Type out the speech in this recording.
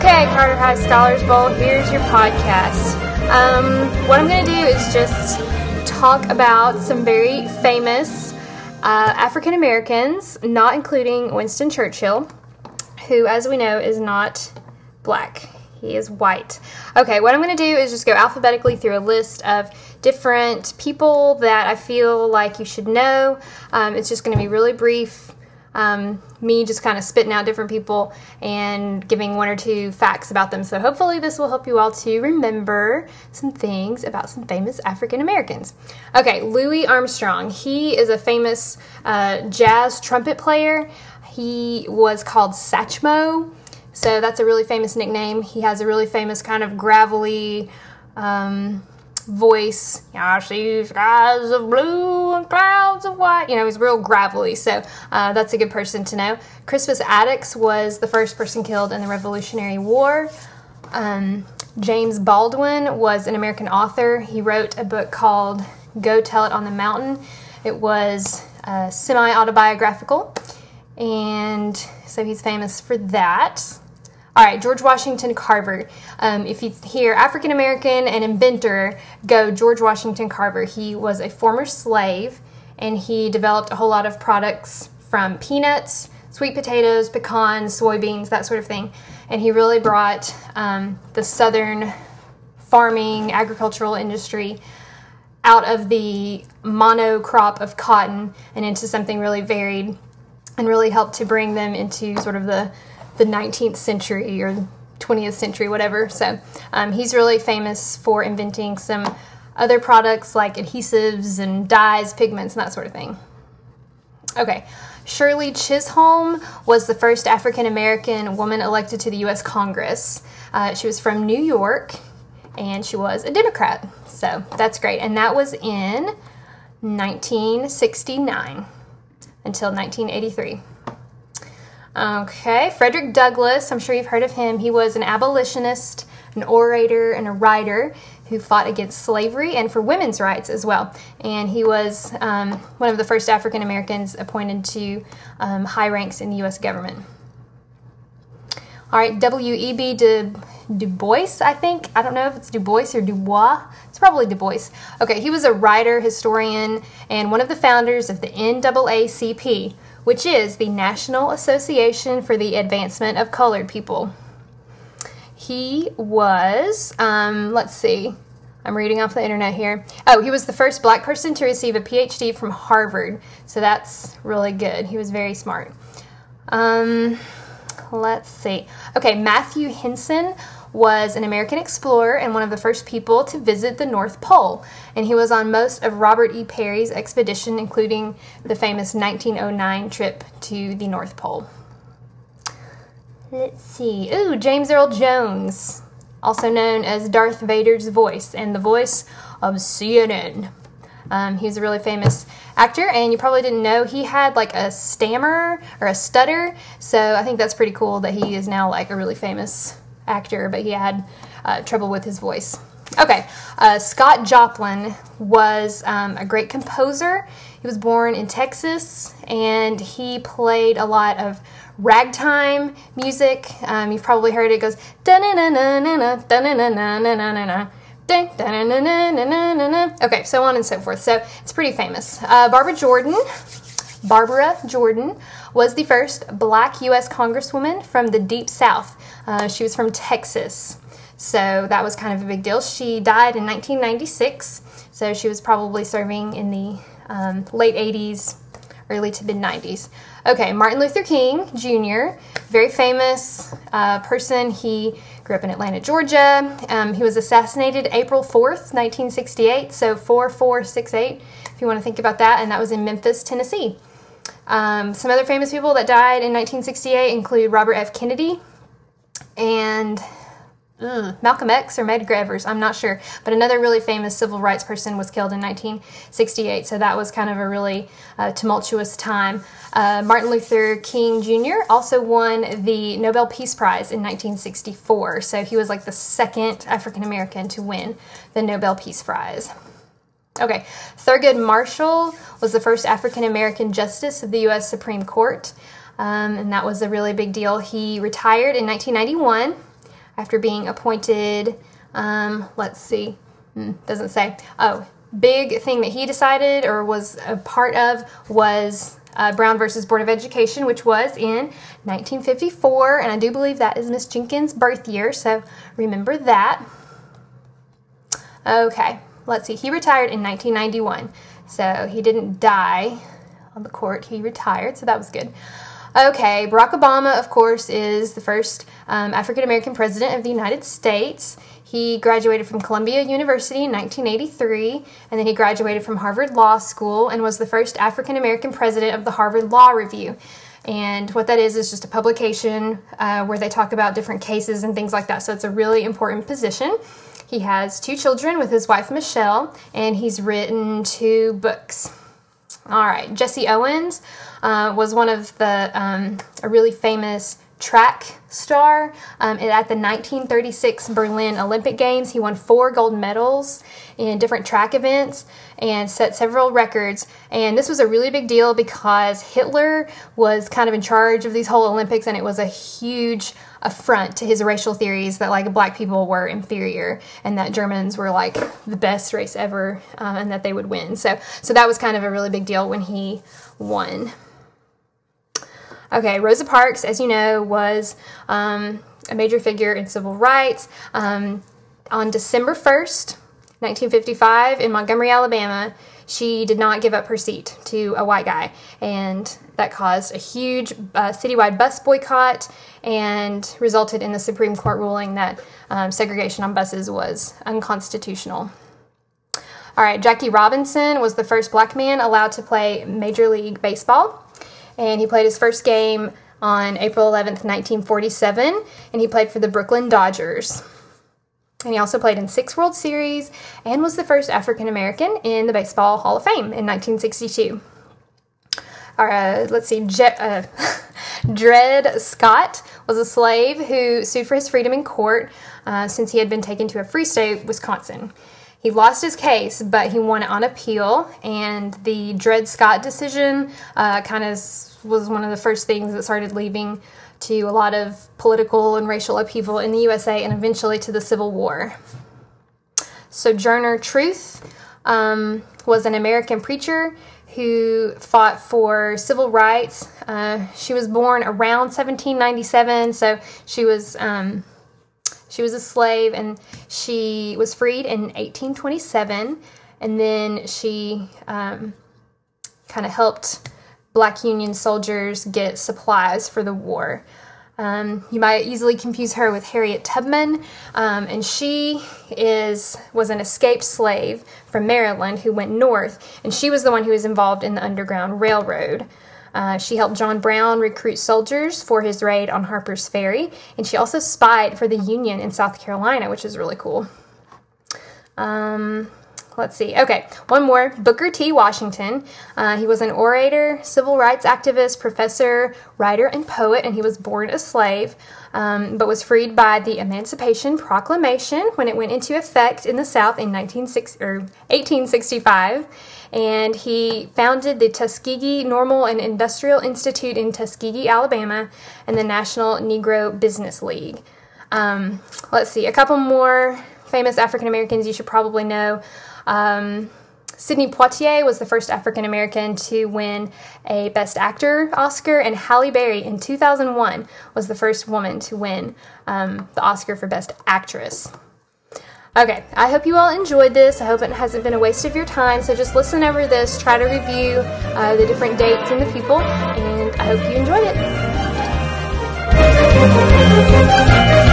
Okay, Carter High Scholars Bowl, here's your podcast. Um, what I'm going to do is just talk about some very famous uh, African Americans, not including Winston Churchill, who, as we know, is not black. He is white. Okay, what I'm going to do is just go alphabetically through a list of different people that I feel like you should know. Um, it's just going to be really brief. Um, me just kind of spitting out different people and giving one or two facts about them. So hopefully this will help you all to remember some things about some famous African Americans. Okay, Louis Armstrong. He is a famous uh, jazz trumpet player. He was called Satchmo. So that's a really famous nickname. He has a really famous kind of gravelly um, voice. I see skies of blue and clouds of white. You know, he's real gravelly, so uh, that's a good person to know. Crispus Attucks was the first person killed in the Revolutionary War. Um, James Baldwin was an American author. He wrote a book called Go Tell It on the Mountain. It was uh, semi autobiographical, and so he's famous for that. All right, George Washington Carver. Um, if you hear African American and inventor, go George Washington Carver. He was a former slave and he developed a whole lot of products from peanuts, sweet potatoes, pecans, soybeans, that sort of thing. And he really brought um, the southern farming, agricultural industry out of the monocrop of cotton and into something really varied and really helped to bring them into sort of the the 19th century or 20th century, whatever. So um, he's really famous for inventing some other products like adhesives and dyes, pigments, and that sort of thing. Okay, Shirley Chisholm was the first African American woman elected to the U.S. Congress. Uh, she was from New York and she was a Democrat. So that's great. And that was in 1969 until 1983. Okay, Frederick Douglass, I'm sure you've heard of him. He was an abolitionist, an orator, and a writer who fought against slavery and for women's rights as well. And he was um, one of the first African Americans appointed to um, high ranks in the U.S. government. All right, W.E.B. Du, du Bois, I think. I don't know if it's Du Bois or Dubois. It's probably Du Bois. Okay, he was a writer, historian, and one of the founders of the NAACP which is the National Association for the Advancement of Colored People. He was, um, let's see, I'm reading off the internet here. Oh, he was the first black person to receive a PhD from Harvard, so that's really good. He was very smart. Um, let's see. Okay, Matthew Henson was an American explorer and one of the first people to visit the North Pole. And he was on most of Robert E. Peary's expedition, including the famous 1909 trip to the North Pole. Let's see. Ooh, James Earl Jones, also known as Darth Vader's voice and the voice of CNN. Um, he was a really famous actor, and you probably didn't know he had like a stammer or a stutter. So I think that's pretty cool that he is now like a really famous actor, but he had uh, trouble with his voice. Okay, uh, Scott Joplin was um, a great composer. He was born in Texas and he played a lot of ragtime music. Um, you've probably heard it, it goes Okay, so on and so forth. So it's pretty famous. Uh, Barbara Jordan, Barbara Jordan was the first black U.S. Congresswoman from the Deep South. Uh, she was from Texas. So that was kind of a big deal. She died in 1996, so she was probably serving in the um, late 80s, early to mid 90s. Okay, Martin Luther King Jr., very famous uh, person. He grew up in Atlanta, Georgia. Um, he was assassinated April 4th, 1968, so 4468, if you want to think about that, and that was in Memphis, Tennessee. Um, some other famous people that died in 1968 include Robert F. Kennedy, and ugh, Malcolm X or Medgar Evers, I'm not sure. But another really famous civil rights person was killed in 1968, so that was kind of a really uh, tumultuous time. Uh, Martin Luther King Jr. also won the Nobel Peace Prize in 1964, so he was like the second African American to win the Nobel Peace Prize. Okay, Thurgood Marshall was the first African American justice of the U.S. Supreme Court um, and that was a really big deal. He retired in 1991, after being appointed. Um, let's see, hmm, doesn't say. Oh, big thing that he decided or was a part of was uh, Brown versus Board of Education, which was in 1954, and I do believe that is Miss Jenkins' birth year, so remember that. Okay, let's see. He retired in 1991, so he didn't die on the court. He retired, so that was good. Okay, Barack Obama, of course, is the first um, African American president of the United States. He graduated from Columbia University in 1983, and then he graduated from Harvard Law School and was the first African American president of the Harvard Law Review. And what that is is just a publication uh, where they talk about different cases and things like that. So it's a really important position. He has two children with his wife Michelle, and he's written two books. All right, Jesse Owens uh, was one of the um, a really famous track star. Um, at the 1936 Berlin Olympic Games, he won four gold medals in different track events and set several records. And this was a really big deal because Hitler was kind of in charge of these whole Olympics, and it was a huge affront to his racial theories that like black people were inferior and that Germans were like the best race ever uh, and that they would win. So so that was kind of a really big deal when he won. Okay, Rosa Parks, as you know, was um, a major figure in civil rights. Um, on December 1st, 1955, in Montgomery, Alabama, she did not give up her seat to a white guy, and that caused a huge uh, citywide bus boycott and resulted in the Supreme Court ruling that um, segregation on buses was unconstitutional. All right, Jackie Robinson was the first black man allowed to play Major League Baseball and he played his first game on April 11th, 1947, and he played for the Brooklyn Dodgers. And he also played in six World Series and was the first African American in the Baseball Hall of Fame in 1962. Uh, let's see, Je- uh, Dred Scott was a slave who sued for his freedom in court uh, since he had been taken to a free state, Wisconsin. He lost his case, but he won it on appeal, and the Dred Scott decision uh, kind of was one of the first things that started leading to a lot of political and racial upheaval in the USA and eventually to the Civil War. Sojourner Truth um, was an American preacher who fought for civil rights. Uh, she was born around 1797, so she was um, she was a slave, and she was freed in 1827, and then she um, kind of helped black Union soldiers get supplies for the war. Um, you might easily confuse her with Harriet Tubman, um, and she is was an escaped slave from Maryland who went north, and she was the one who was involved in the Underground Railroad. Uh, she helped John Brown recruit soldiers for his raid on Harper's Ferry, and she also spied for the Union in South Carolina, which is really cool. Um, let's see. Okay, one more. Booker T. Washington. Uh, he was an orator, civil rights activist, professor, writer, and poet, and he was born a slave, um, but was freed by the Emancipation Proclamation when it went into effect in the South in 1865. And he founded the Tuskegee Normal and Industrial Institute in Tuskegee, Alabama, and the National Negro Business League. Um, let's see, a couple more famous African Americans you should probably know. Um, Sidney Poitier was the first African American to win a Best Actor Oscar, and Halle Berry in 2001 was the first woman to win um, the Oscar for Best Actress. Okay, I hope you all enjoyed this. I hope it hasn't been a waste of your time. So just listen over this, try to review uh, the different dates and the people, and I hope you enjoyed it.